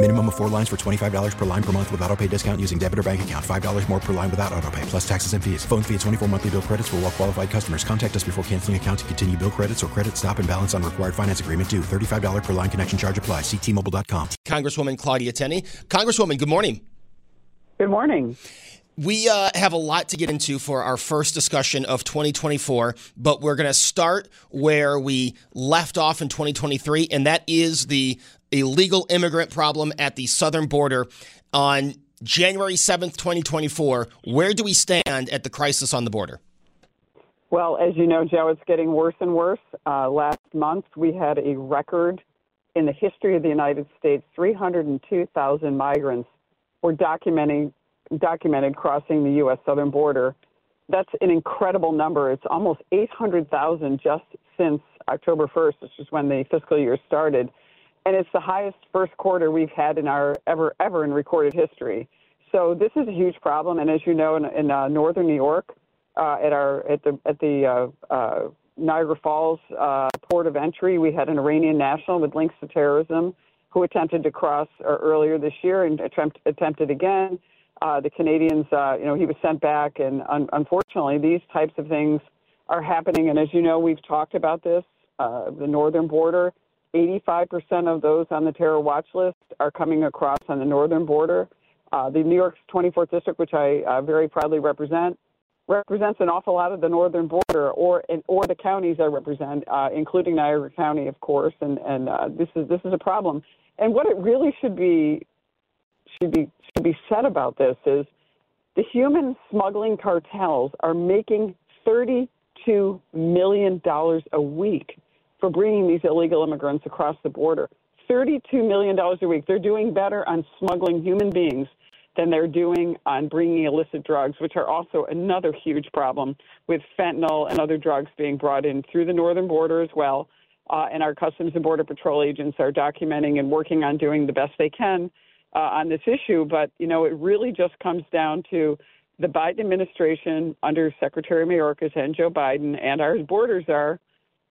Minimum of four lines for $25 per line per month with auto pay discount using debit or bank account. $5 more per line without auto pay, plus taxes and fees. Phone fee at 24 monthly bill credits for all well qualified customers. Contact us before canceling account to continue bill credits or credit stop and balance on required finance agreement due. $35 per line connection charge apply. Ctmobile.com. Congresswoman Claudia Tenney. Congresswoman, good morning. Good morning. We uh, have a lot to get into for our first discussion of 2024, but we're going to start where we left off in 2023, and that is the illegal immigrant problem at the southern border. On January 7th, 2024, where do we stand at the crisis on the border? Well, as you know, Joe, it's getting worse and worse. Uh, last month, we had a record in the history of the United States 302,000 migrants were documenting documented crossing the U.S. southern border. That's an incredible number. It's almost 800,000 just since October 1st, which is when the fiscal year started. And it's the highest first quarter we've had in our ever, ever in recorded history. So this is a huge problem. And as you know, in, in uh, northern New York, uh, at our at the at the uh, uh, Niagara Falls uh, port of entry, we had an Iranian national with links to terrorism who attempted to cross uh, earlier this year and attempt, attempted again. The Canadians, you know, he was sent back, and un- unfortunately, these types of things are happening. And as you know, we've talked about this. The northern border, 85% of those on the terror watch list are coming across on the northern border. Uh, the New York's 24th district, which I uh, very proudly represent, represents an awful lot of the northern border, or or the counties I represent, uh, including Niagara County, of course. And and uh, this is this is a problem. And what it really should be should be should be said about this is the human smuggling cartels are making 32 million dollars a week for bringing these illegal immigrants across the border. 32 million dollars a week. They're doing better on smuggling human beings than they're doing on bringing illicit drugs, which are also another huge problem with fentanyl and other drugs being brought in through the northern border as well. Uh, and our Customs and Border Patrol agents are documenting and working on doing the best they can uh, on this issue. But, you know, it really just comes down to the Biden administration under Secretary Mayorkas and Joe Biden and our borders are.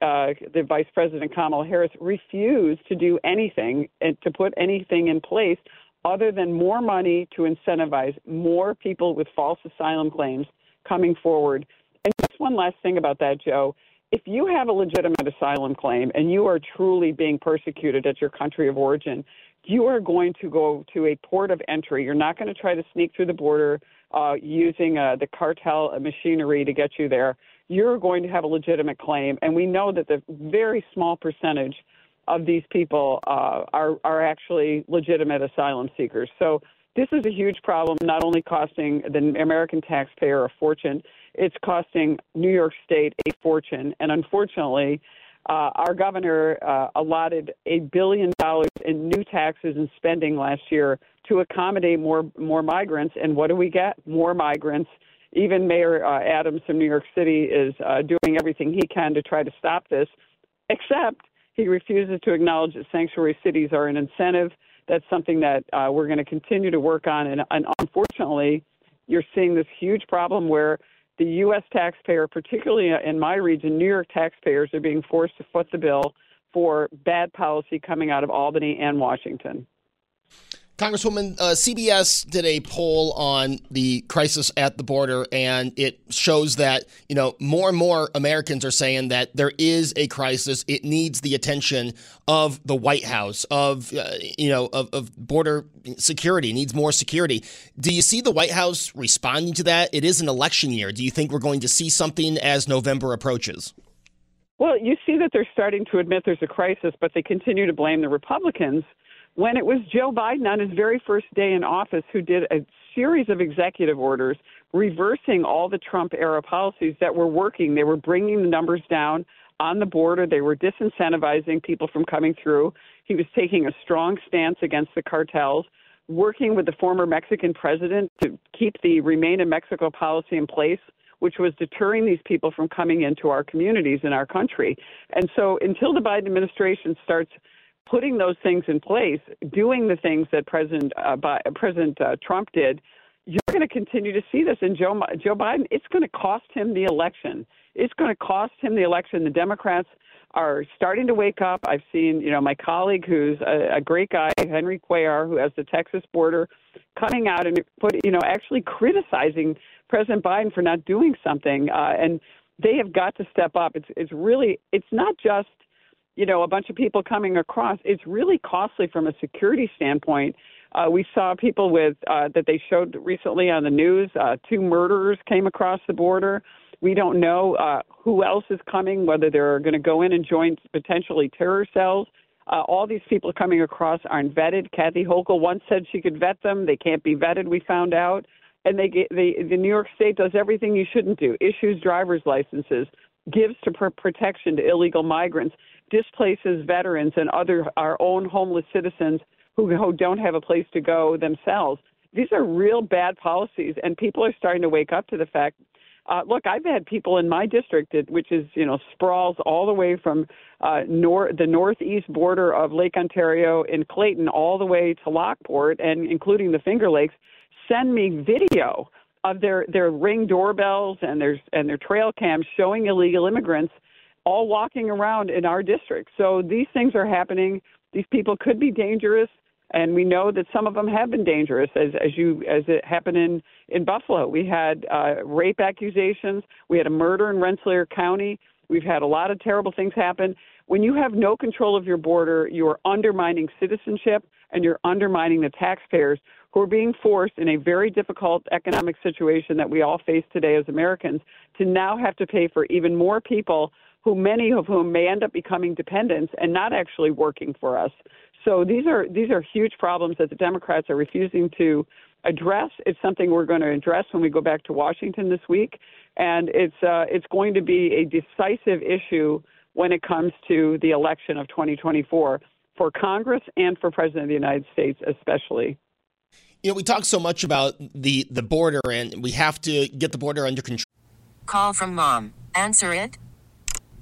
Uh, the Vice President Kamala Harris refused to do anything and to put anything in place other than more money to incentivize more people with false asylum claims coming forward. And just one last thing about that, Joe. If you have a legitimate asylum claim and you are truly being persecuted at your country of origin, you are going to go to a port of entry. You're not going to try to sneak through the border uh, using uh, the cartel machinery to get you there. You're going to have a legitimate claim. And we know that the very small percentage of these people uh, are are actually legitimate asylum seekers. So this is a huge problem, not only costing the American taxpayer a fortune, it's costing New York State a fortune. And unfortunately, uh, our governor uh, allotted a billion dollars in new taxes and spending last year to accommodate more more migrants. And what do we get? More migrants. Even Mayor uh, Adams from New York City is uh, doing everything he can to try to stop this, except he refuses to acknowledge that sanctuary cities are an incentive. That's something that uh, we're going to continue to work on. And, and unfortunately, you're seeing this huge problem where the U.S. taxpayer, particularly in my region, New York taxpayers are being forced to foot the bill for bad policy coming out of Albany and Washington. Congresswoman, uh, CBS did a poll on the crisis at the border, and it shows that you know more and more Americans are saying that there is a crisis. It needs the attention of the White House, of uh, you know, of, of border security. It needs more security. Do you see the White House responding to that? It is an election year. Do you think we're going to see something as November approaches? Well, you see that they're starting to admit there's a crisis, but they continue to blame the Republicans when it was Joe Biden on his very first day in office who did a series of executive orders reversing all the Trump era policies that were working. They were bringing the numbers down on the border, they were disincentivizing people from coming through. He was taking a strong stance against the cartels. Working with the former Mexican president to keep the Remain in Mexico policy in place, which was deterring these people from coming into our communities in our country. And so, until the Biden administration starts putting those things in place, doing the things that President uh, President uh, Trump did, you're going to continue to see this. And Joe Joe Biden, it's going to cost him the election. It's going to cost him the election. The Democrats are starting to wake up. I've seen, you know, my colleague who's a, a great guy, Henry Cuellar, who has the Texas border, coming out and put, you know, actually criticizing President Biden for not doing something. Uh, and they have got to step up. It's it's really it's not just you know, a bunch of people coming across. It's really costly from a security standpoint. Uh, we saw people with uh, that they showed recently on the news. Uh, two murderers came across the border. We don't know uh, who else is coming, whether they're going to go in and join potentially terror cells. Uh, all these people coming across aren't vetted. Kathy Hochul once said she could vet them. They can't be vetted. We found out, and they get, they the New York State does everything you shouldn't do. Issues driver's licenses, gives to pr- protection to illegal migrants displaces veterans and other our own homeless citizens who, who don't have a place to go themselves. These are real bad policies, and people are starting to wake up to the fact. Uh, look, I've had people in my district, which is you know sprawls all the way from uh, nor- the northeast border of Lake Ontario in Clayton all the way to Lockport, and including the Finger Lakes, send me video of their their ring doorbells and their and their trail cams showing illegal immigrants all walking around in our district. So these things are happening. These people could be dangerous, and we know that some of them have been dangerous, as as you as it happened in in Buffalo. We had uh, rape accusations. We had a murder in Rensselaer County. We've had a lot of terrible things happen. When you have no control of your border, you are undermining citizenship and you're undermining the taxpayers who are being forced in a very difficult economic situation that we all face today as Americans to now have to pay for even more people who many of whom may end up becoming dependents and not actually working for us. So these are these are huge problems that the Democrats are refusing to address. It's something we're going to address when we go back to Washington this week, and it's uh, it's going to be a decisive issue when it comes to the election of 2024 for Congress and for President of the United States, especially. You know, we talk so much about the the border, and we have to get the border under control. Call from mom. Answer it.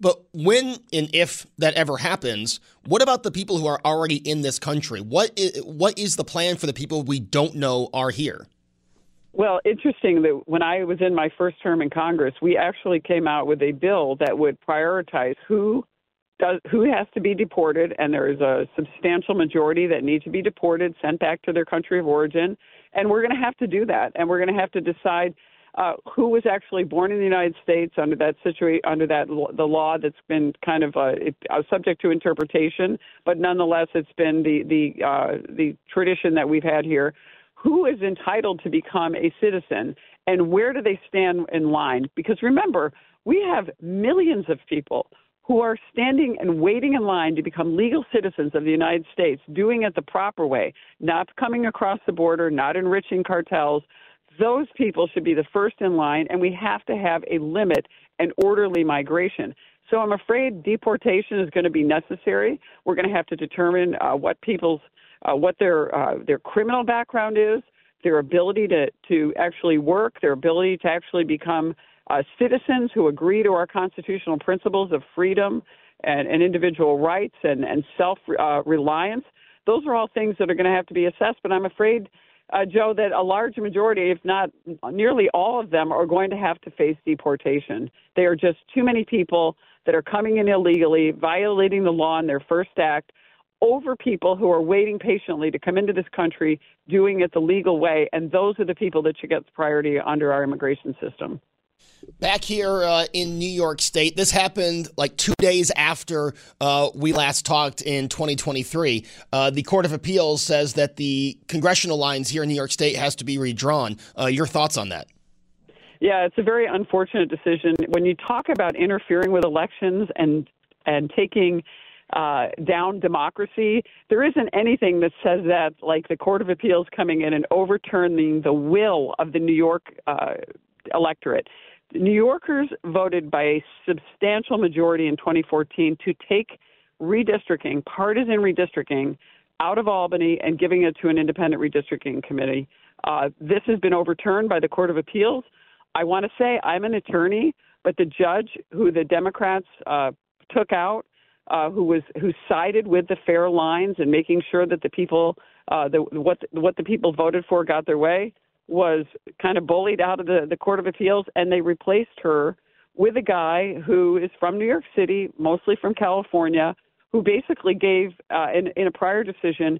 But when and if that ever happens, what about the people who are already in this country? What is, what is the plan for the people we don't know are here? Well, interesting that when I was in my first term in Congress, we actually came out with a bill that would prioritize who does who has to be deported, and there is a substantial majority that need to be deported, sent back to their country of origin, and we're going to have to do that, and we're going to have to decide uh, who was actually born in the United States under that situa- under that the law that's been kind of uh, it, uh, subject to interpretation, but nonetheless it's been the the uh, the tradition that we've had here who is entitled to become a citizen and where do they stand in line? Because remember, we have millions of people who are standing and waiting in line to become legal citizens of the United States, doing it the proper way, not coming across the border, not enriching cartels. Those people should be the first in line, and we have to have a limit and orderly migration. So I'm afraid deportation is going to be necessary. We're going to have to determine uh, what people's uh, what their uh, their criminal background is, their ability to to actually work, their ability to actually become uh, citizens who agree to our constitutional principles of freedom and, and individual rights and and self uh, reliance. Those are all things that are going to have to be assessed. But I'm afraid. Uh, Joe, that a large majority, if not nearly all of them, are going to have to face deportation. They are just too many people that are coming in illegally, violating the law in their first act, over people who are waiting patiently to come into this country doing it the legal way, and those are the people that should get priority under our immigration system. Back here uh, in New York State, this happened like two days after uh, we last talked in 2023. Uh, the Court of Appeals says that the congressional lines here in New York State has to be redrawn. Uh, your thoughts on that? Yeah, it's a very unfortunate decision. When you talk about interfering with elections and and taking uh, down democracy. There isn't anything that says that, like the Court of Appeals coming in and overturning the will of the New York uh, electorate. New Yorkers voted by a substantial majority in 2014 to take redistricting, partisan redistricting, out of Albany and giving it to an independent redistricting committee. Uh, this has been overturned by the Court of Appeals. I want to say I'm an attorney, but the judge who the Democrats uh, took out uh, who was who sided with the fair lines and making sure that the people uh, the, what what the people voted for got their way was kind of bullied out of the, the Court of Appeals, and they replaced her with a guy who is from New York City, mostly from California, who basically gave uh, in, in a prior decision,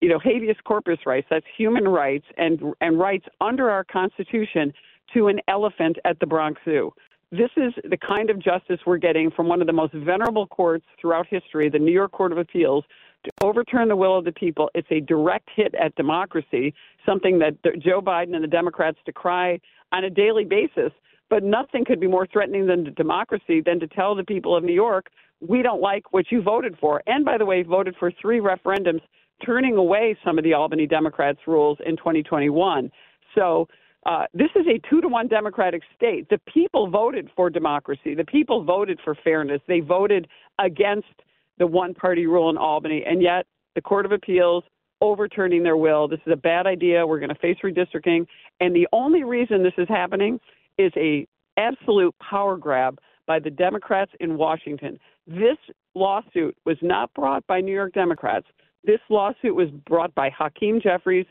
you know, habeas corpus rights, that's human rights and and rights under our Constitution to an elephant at the Bronx Zoo. This is the kind of justice we're getting from one of the most venerable courts throughout history, the New York Court of Appeals, to overturn the will of the people. It's a direct hit at democracy, something that Joe Biden and the Democrats decry on a daily basis. But nothing could be more threatening than to democracy than to tell the people of New York, we don't like what you voted for. And by the way, voted for three referendums turning away some of the Albany Democrats' rules in 2021. So uh, this is a two to one Democratic state. The people voted for democracy. The people voted for fairness. They voted against the one party rule in Albany. And yet, the Court of Appeals overturning their will. This is a bad idea. We're going to face redistricting. And the only reason this is happening is a absolute power grab by the Democrats in Washington. This lawsuit was not brought by New York Democrats. This lawsuit was brought by Hakeem Jeffries,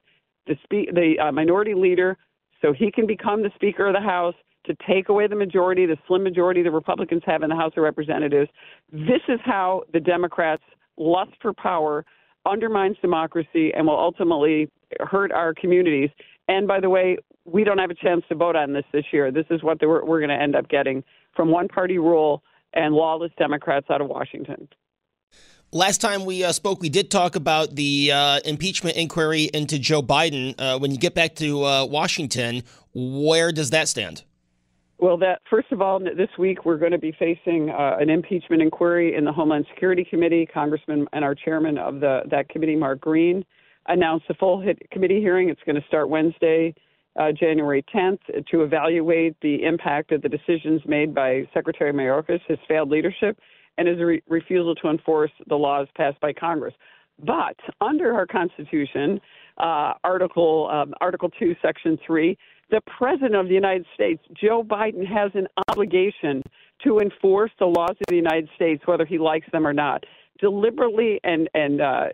the, spe- the uh, minority leader so he can become the Speaker of the House to take away the majority, the slim majority the Republicans have in the House of Representatives. This is how the Democrats' lust for power undermines democracy and will ultimately hurt our communities. And by the way, we don't have a chance to vote on this this year. This is what we're, we're going to end up getting from one party rule and lawless Democrats out of Washington. Last time we uh, spoke, we did talk about the uh, impeachment inquiry into Joe Biden. Uh, when you get back to uh, Washington, where does that stand? Well, that first of all, this week we're going to be facing uh, an impeachment inquiry in the Homeland Security Committee. Congressman and our chairman of the that committee, Mark Green, announced a full committee hearing. It's going to start Wednesday, uh, January 10th, to evaluate the impact of the decisions made by Secretary Mayorkas, his failed leadership and his re- refusal to enforce the laws passed by Congress. But under our Constitution, uh, Article um, Article Two, Section Three, the President of the United States, Joe Biden, has an obligation to enforce the laws of the United States, whether he likes them or not. deliberately and and uh,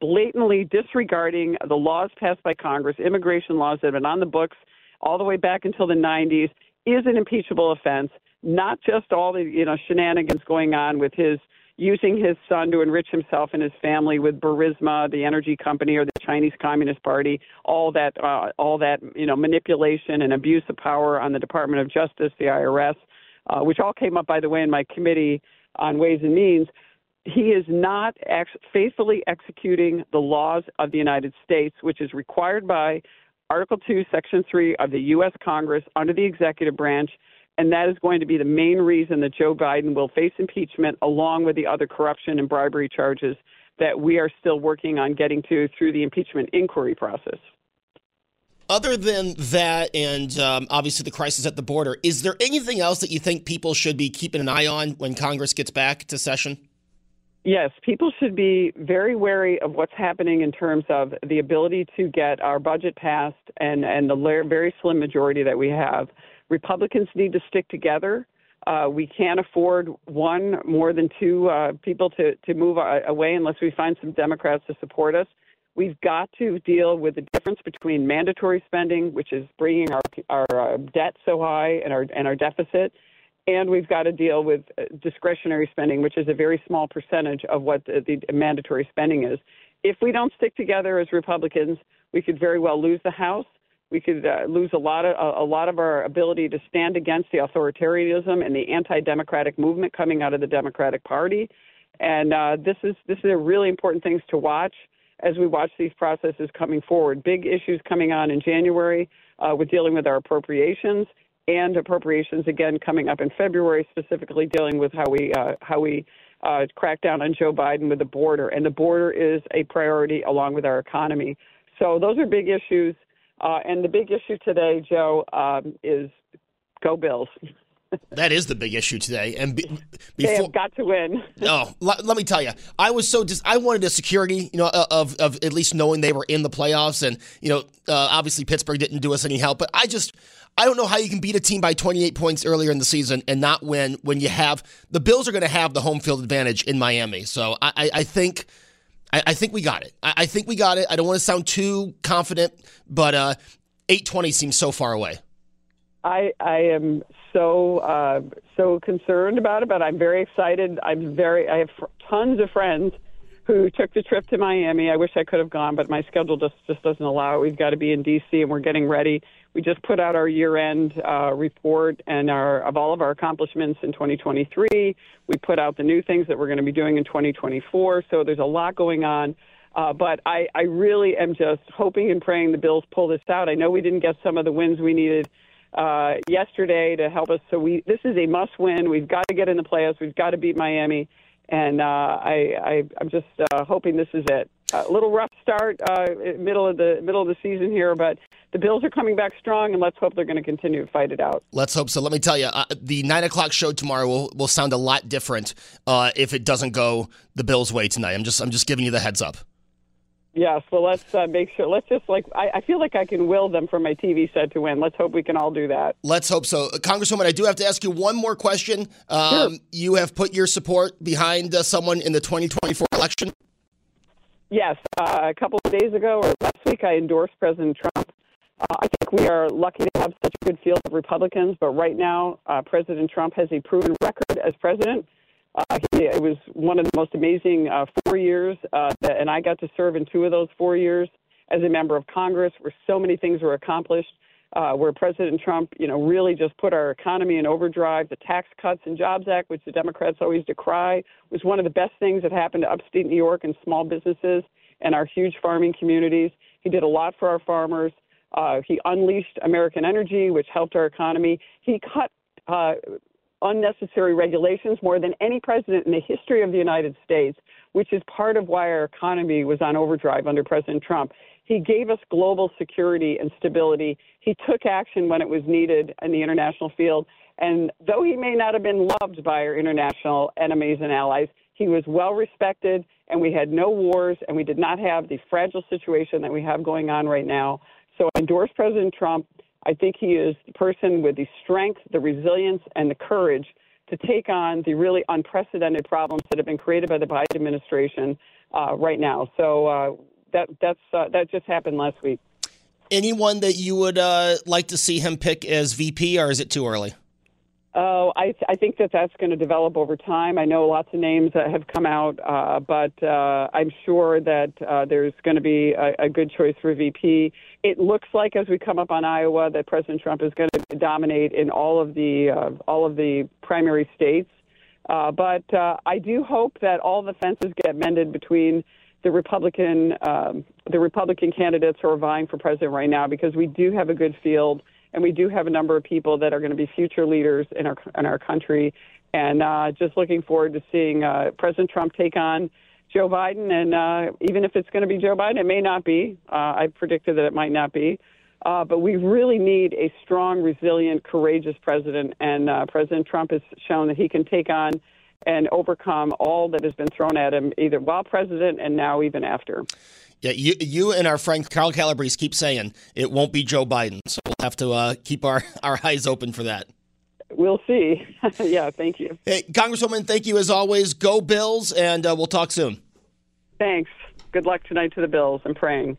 blatantly disregarding the laws passed by Congress, immigration laws that have been on the books all the way back until the 90s, is an impeachable offense. Not just all the you know shenanigans going on with his using his son to enrich himself and his family with Burisma, the energy company, or the Chinese Communist Party. All that, uh, all that, you know, manipulation and abuse of power on the Department of Justice, the IRS, uh, which all came up, by the way, in my committee on Ways and Means. He is not ex- faithfully executing the laws of the United States, which is required by Article 2, Section 3 of the U.S. Congress under the executive branch and that is going to be the main reason that Joe Biden will face impeachment, along with the other corruption and bribery charges that we are still working on getting to through the impeachment inquiry process. Other than that, and um, obviously the crisis at the border, is there anything else that you think people should be keeping an eye on when Congress gets back to session? Yes, people should be very wary of what's happening in terms of the ability to get our budget passed and, and the very slim majority that we have. Republicans need to stick together. Uh, we can't afford one more than two uh, people to, to move away unless we find some Democrats to support us. We've got to deal with the difference between mandatory spending, which is bringing our, our uh, debt so high and our, and our deficit, and we've got to deal with uh, discretionary spending, which is a very small percentage of what the, the mandatory spending is. If we don't stick together as Republicans, we could very well lose the House we could uh, lose a lot of a, a lot of our ability to stand against the authoritarianism and the anti-democratic movement coming out of the Democratic Party. And uh, this is this is a really important things to watch as we watch these processes coming forward. Big issues coming on in January uh, with dealing with our appropriations and appropriations again coming up in February, specifically dealing with how we uh, how we uh, crack down on Joe Biden with the border. And the border is a priority along with our economy. So those are big issues. Uh, and the big issue today, Joe, um, is go Bills. that is the big issue today. And be, before, they have got to win. oh, let, let, me tell you, I was so dis- I wanted a security, you know, of of at least knowing they were in the playoffs, and you know, uh, obviously Pittsburgh didn't do us any help, but I just. I don't know how you can beat a team by 28 points earlier in the season and not win when you have the Bills are going to have the home field advantage in Miami. So I, I think I, I think we got it. I, I, think we got it. I don't want to sound too confident, but uh, 820 seems so far away. I I am so uh, so concerned about it, but I'm very excited. I'm very I have tons of friends who took the trip to Miami. I wish I could have gone, but my schedule just just doesn't allow it. We've got to be in D.C. and we're getting ready. We just put out our year-end uh, report and our of all of our accomplishments in 2023. We put out the new things that we're going to be doing in 2024. So there's a lot going on. Uh, but I, I really am just hoping and praying the Bills pull this out. I know we didn't get some of the wins we needed uh, yesterday to help us. So we this is a must win. We've got to get in the playoffs. We've got to beat Miami and uh, I, I I'm just uh, hoping this is it. A little rough start, uh, middle of the middle of the season here, but the Bills are coming back strong, and let's hope they're going to continue to fight it out. Let's hope so. Let me tell you, uh, the nine o'clock show tomorrow will, will sound a lot different uh, if it doesn't go the Bills' way tonight. I'm just I'm just giving you the heads up. Yes, so let's uh, make sure. Let's just like I, I, feel like I can will them from my TV set to win. Let's hope we can all do that. Let's hope so, Congresswoman. I do have to ask you one more question. Um, sure. You have put your support behind uh, someone in the 2024 election. Yes, uh, a couple of days ago or last week, I endorsed President Trump. Uh, I think we are lucky to have such a good field of Republicans, but right now, uh, President Trump has a proven record as president. Uh, he, it was one of the most amazing uh, four years, uh, and I got to serve in two of those four years as a member of Congress, where so many things were accomplished. Uh, where President Trump, you know, really just put our economy in overdrive. The Tax Cuts and Jobs Act, which the Democrats always decry, was one of the best things that happened to upstate New York and small businesses and our huge farming communities. He did a lot for our farmers. Uh, he unleashed American energy, which helped our economy. He cut uh, unnecessary regulations more than any president in the history of the United States, which is part of why our economy was on overdrive under President Trump. He gave us global security and stability. He took action when it was needed in the international field. And though he may not have been loved by our international enemies and allies, he was well respected, and we had no wars, and we did not have the fragile situation that we have going on right now. So I endorse President Trump. I think he is the person with the strength, the resilience, and the courage to take on the really unprecedented problems that have been created by the Biden administration uh, right now. So uh, that that's uh, that just happened last week. Anyone that you would uh, like to see him pick as VP, or is it too early? Oh, I, I think that that's going to develop over time. I know lots of names that have come out, uh, but uh, I'm sure that uh, there's going to be a, a good choice for VP. It looks like as we come up on Iowa that President Trump is going to dominate in all of the uh, all of the primary states. Uh, but uh, I do hope that all the fences get mended between the Republican um, the Republican candidates who are vying for president right now, because we do have a good field and we do have a number of people that are going to be future leaders in our in our country. And uh, just looking forward to seeing uh, President Trump take on Joe Biden. And uh, even if it's going to be Joe Biden, it may not be. Uh, I predicted that it might not be. Uh, but we really need a strong, resilient, courageous president. And uh, President Trump has shown that he can take on and overcome all that has been thrown at him, either while president and now even after. Yeah, you, you and our friend Carl Calabrese keep saying it won't be Joe Biden, so we'll have to uh, keep our, our eyes open for that. We'll see. yeah, thank you. Hey, Congresswoman, thank you as always. Go Bills, and uh, we'll talk soon. Thanks. Good luck tonight to the Bills. I'm praying.